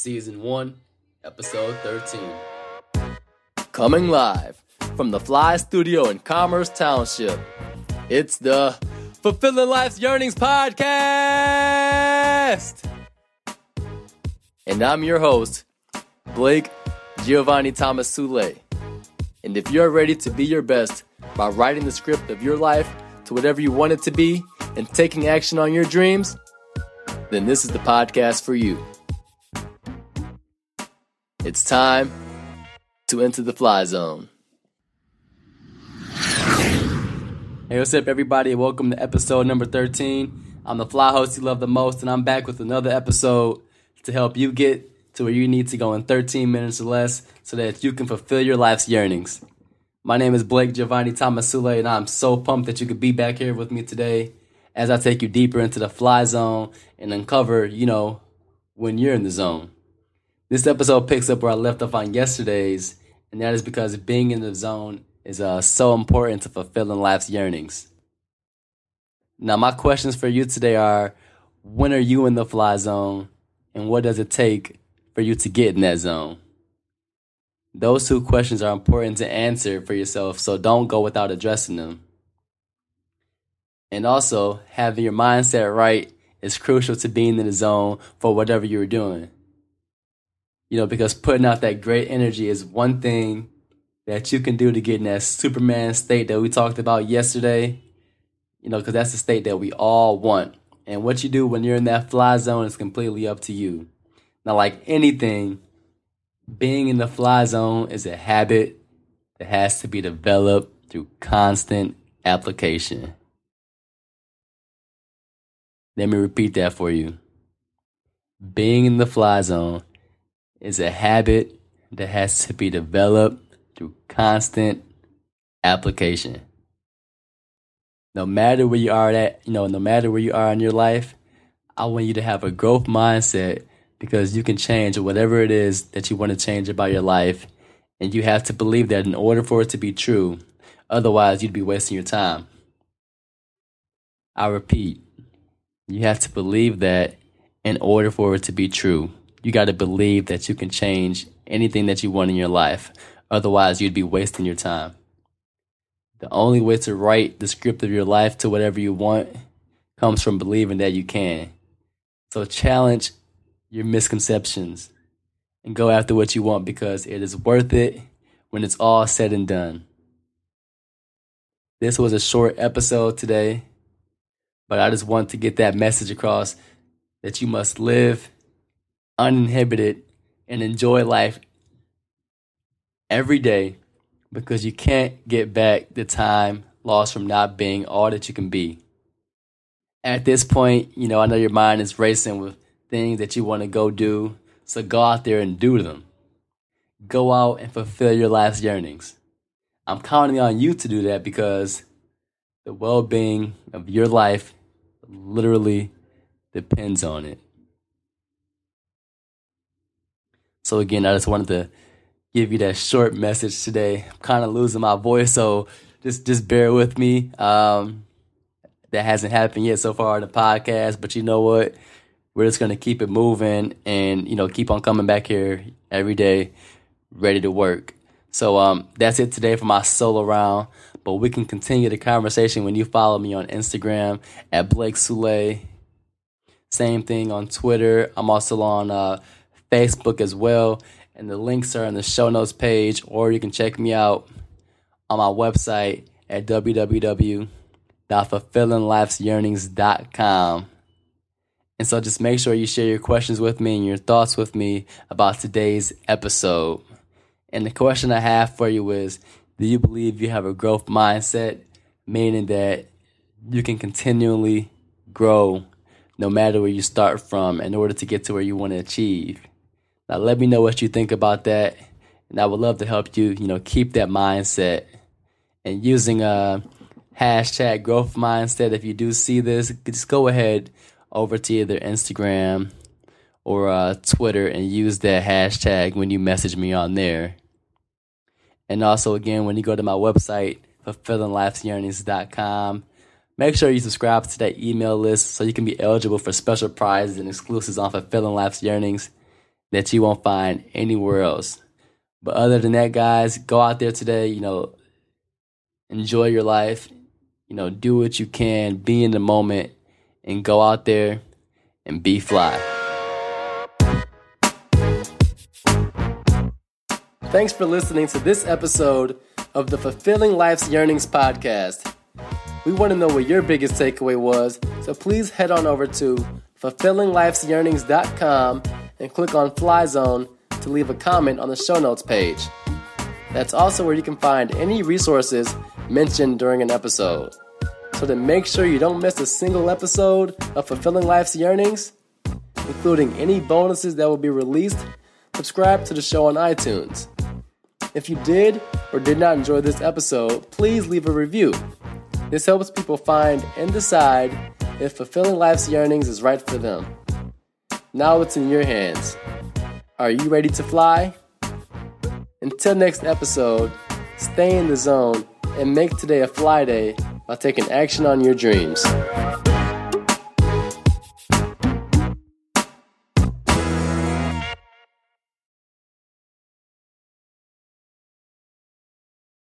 Season 1, Episode 13. Coming live from the Fly Studio in Commerce Township, it's the Fulfilling Life's Yearnings Podcast! And I'm your host, Blake Giovanni Thomas Sule. And if you're ready to be your best by writing the script of your life to whatever you want it to be and taking action on your dreams, then this is the podcast for you. It's time to enter the fly zone. Hey, what's up, everybody? Welcome to episode number 13. I'm the fly host you love the most, and I'm back with another episode to help you get to where you need to go in 13 minutes or less so that you can fulfill your life's yearnings. My name is Blake Giovanni Thomas Sule, and I'm so pumped that you could be back here with me today as I take you deeper into the fly zone and uncover, you know, when you're in the zone. This episode picks up where I left off on yesterday's, and that is because being in the zone is uh, so important to fulfilling life's yearnings. Now, my questions for you today are when are you in the fly zone, and what does it take for you to get in that zone? Those two questions are important to answer for yourself, so don't go without addressing them. And also, having your mindset right is crucial to being in the zone for whatever you're doing you know, because putting out that great energy is one thing that you can do to get in that Superman state that we talked about yesterday, you know, because that's the state that we all want. And what you do when you're in that fly zone is completely up to you. Now, like anything, being in the fly zone is a habit that has to be developed through constant application. Let me repeat that for you. Being in the fly zone is a habit that has to be developed through constant application. No matter where you are at, you know, no matter where you are in your life, I want you to have a growth mindset because you can change whatever it is that you want to change about your life. And you have to believe that in order for it to be true, otherwise, you'd be wasting your time. I repeat, you have to believe that in order for it to be true you got to believe that you can change anything that you want in your life. Otherwise, you'd be wasting your time. The only way to write the script of your life to whatever you want comes from believing that you can. So challenge your misconceptions and go after what you want because it is worth it when it's all said and done. This was a short episode today, but I just want to get that message across that you must live uninhibited and enjoy life every day because you can't get back the time lost from not being all that you can be. At this point, you know, I know your mind is racing with things that you want to go do. So go out there and do them. Go out and fulfill your life's yearnings. I'm counting on you to do that because the well being of your life literally depends on it. So again, I just wanted to give you that short message today. I'm kind of losing my voice, so just just bear with me. Um, that hasn't happened yet so far in the podcast, but you know what? We're just gonna keep it moving and you know keep on coming back here every day, ready to work. So um, that's it today for my solo round. But we can continue the conversation when you follow me on Instagram at Blake Sule. Same thing on Twitter. I'm also on uh, Facebook as well. And the links are in the show notes page, or you can check me out on my website at www.fulfillinglife'syearnings.com. And so just make sure you share your questions with me and your thoughts with me about today's episode. And the question I have for you is Do you believe you have a growth mindset? Meaning that you can continually grow no matter where you start from in order to get to where you want to achieve. Now, let me know what you think about that. And I would love to help you, you know, keep that mindset and using a hashtag growth mindset. If you do see this, just go ahead over to either Instagram or uh, Twitter and use that hashtag when you message me on there. And also, again, when you go to my website, fulfillinglife'syearnings.com, make sure you subscribe to that email list so you can be eligible for special prizes and exclusives on Fulfilling Life's Yearnings that you won't find anywhere else. But other than that, guys, go out there today, you know, enjoy your life, you know, do what you can, be in the moment, and go out there and be fly. Thanks for listening to this episode of the Fulfilling Life's Yearnings podcast. We want to know what your biggest takeaway was, so please head on over to fulfillinglifesyearnings.com and click on Fly Zone to leave a comment on the show notes page. That's also where you can find any resources mentioned during an episode. So to make sure you don't miss a single episode of Fulfilling Life's Yearnings, including any bonuses that will be released, subscribe to the show on iTunes. If you did or did not enjoy this episode, please leave a review. This helps people find and decide if fulfilling life's yearnings is right for them. Now it's in your hands. Are you ready to fly? Until next episode, stay in the zone and make today a fly day by taking action on your dreams.